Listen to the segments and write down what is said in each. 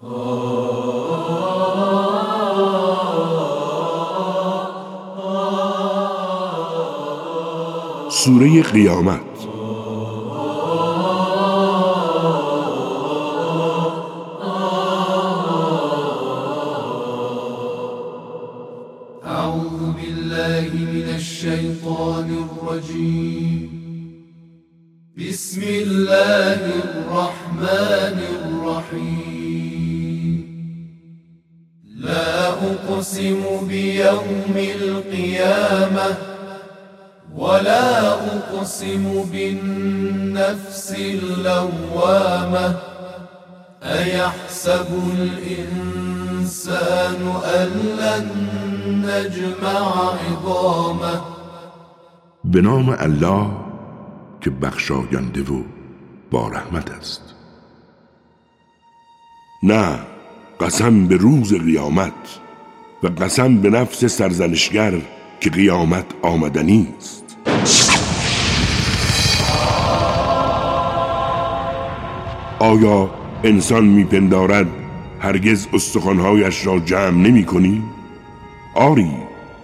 سوره قیامت. أعوذ بالله من الشيطان الرجيم. بسم الله الرحمن الرحيم. أقسم بيوم القيامة ولا أقسم بالنفس اللوامة أيحسب الإنسان أن لن نجمع عظامه؟ به نام الله که بخشاینده و با رحمت است. نه قسم به روز قیامت. و قسم به نفس سرزنشگر که قیامت آمدنی است. آیا انسان میپندارد هرگز استخوانهایش را جمع نمی کنی؟ آری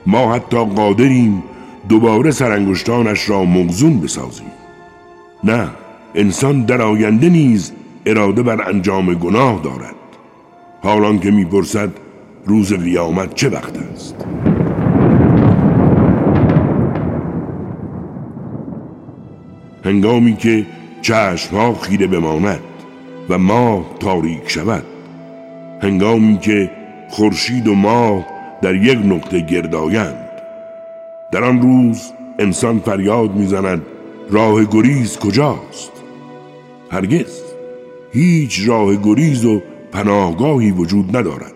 ما حتی قادریم دوباره سرانگشتانش را مغزون بسازیم. نه انسان در آینده نیز اراده بر انجام گناه دارد. حالان که می‌پرسد روز قیامت چه وقت است؟ هنگامی که چشمها خیره بماند و ماه تاریک شود هنگامی که خورشید و ماه در یک نقطه گردایند در آن روز انسان فریاد می‌زند راه گریز کجاست؟ هرگز هیچ راه گریز و پناهگاهی وجود ندارد.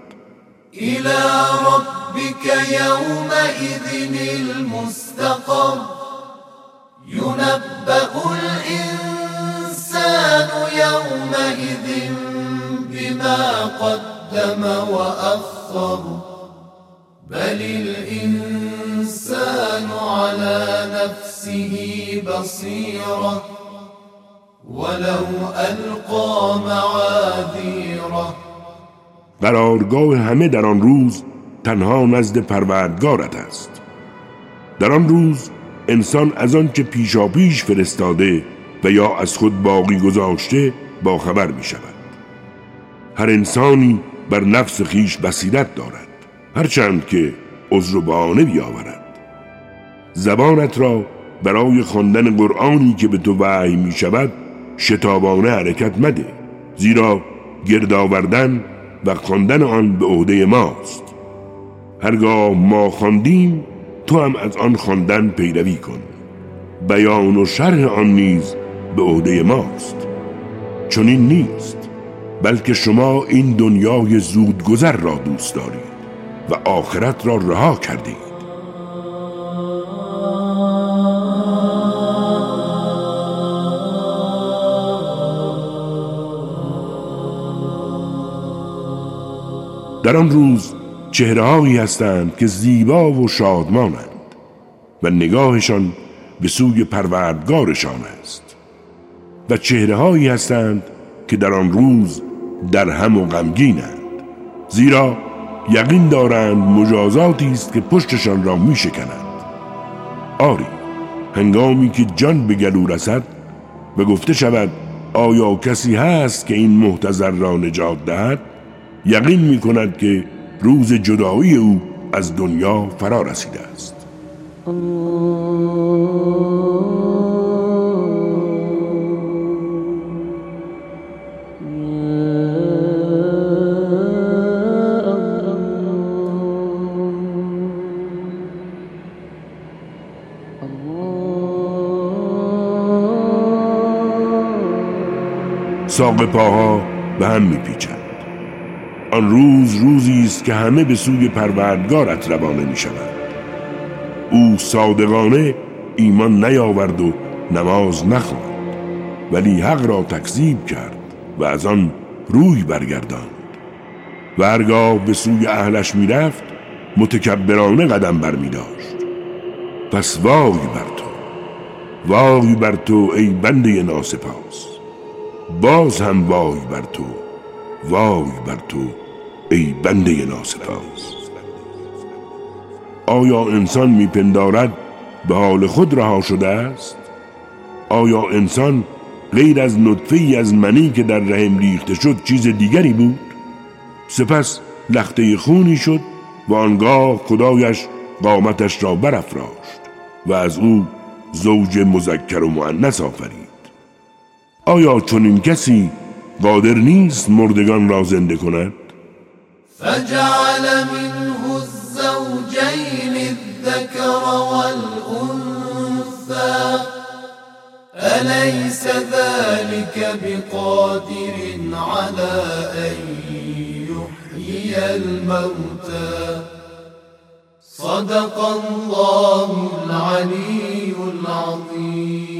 إلى ربك يومئذ المستقر. ينبأ الإنسان يومئذ بما قدم وأخر. بل الإنسان على نفسه بصيرة. ولو ألقى معاذيره. قرارگاه همه در آن روز تنها نزد پروردگارت است. در آن روز انسان از آن که پیشا پیش فرستاده و یا از خود باقی گذاشته با خبر می شود. هر انسانی بر نفس خیش بصیرت دارد هرچند که عذر و بهانه بیاورد. زبانت را برای خواندن قرآنی که به تو وحی می شود شتابانه حرکت مده زیرا گرد آوردن و خواندن آن به عهده ماست. هرگاه ما خواندیم تو هم از آن خواندن پیروی کن. بیان و شرح آن نیز به عهده ماست. چون این نیست بلکه شما این دنیای زودگذر را دوست دارید و آخرت را رها کردید. در آن روز چهرههایی هستند که زیبا و شادمانند و نگاهشان به سوی پروردگارشان است و چهرههایی هستند که در آن روز در هم و غمگینند. زیرا یقین دارند مجازاتی است که پشتشان را می شکنند. آری هنگامی که جان به گلو رسد و گفته شود آیا کسی هست که این محتضر را نجات دهد؟ یقین می کند که روز جدایی او از دنیا فرا رسیده است. ساق پاها به هم میپیچند. آن روز روزی است که همه به سوی پروردگارت روانه می‌شوند. او صادقانه ایمان نیاورد و نماز نخواند ولی حق را تکذیب کرد و از آن روی برگرداند. و هرگاه به سوی اهلش می‌رفت متکبرانه قدم برمیداشت. پس وای بر تو وای بر تو ای بنده ناسپاس باز هم وای بر تو وای بر تو ای بنده ناسپاس. آیا انسان میپندارد به حال خود رها شده است؟ آیا انسان غیر از نطفه ای از منی که در رحم ریخته شد چیز دیگری بود؟ سپس لخته خونی شد و آنگاه خدایش قامتش را برافراشت و از او زوج مذکر و مؤنث آفرید. آیا چنین کسی قادر نیست مردگان را زنده کند فجعل منه الزوجين الذكر والأنثى. أليس ذلك بقادر على أن يحيي الموتى. صدق الله العلي العظيم.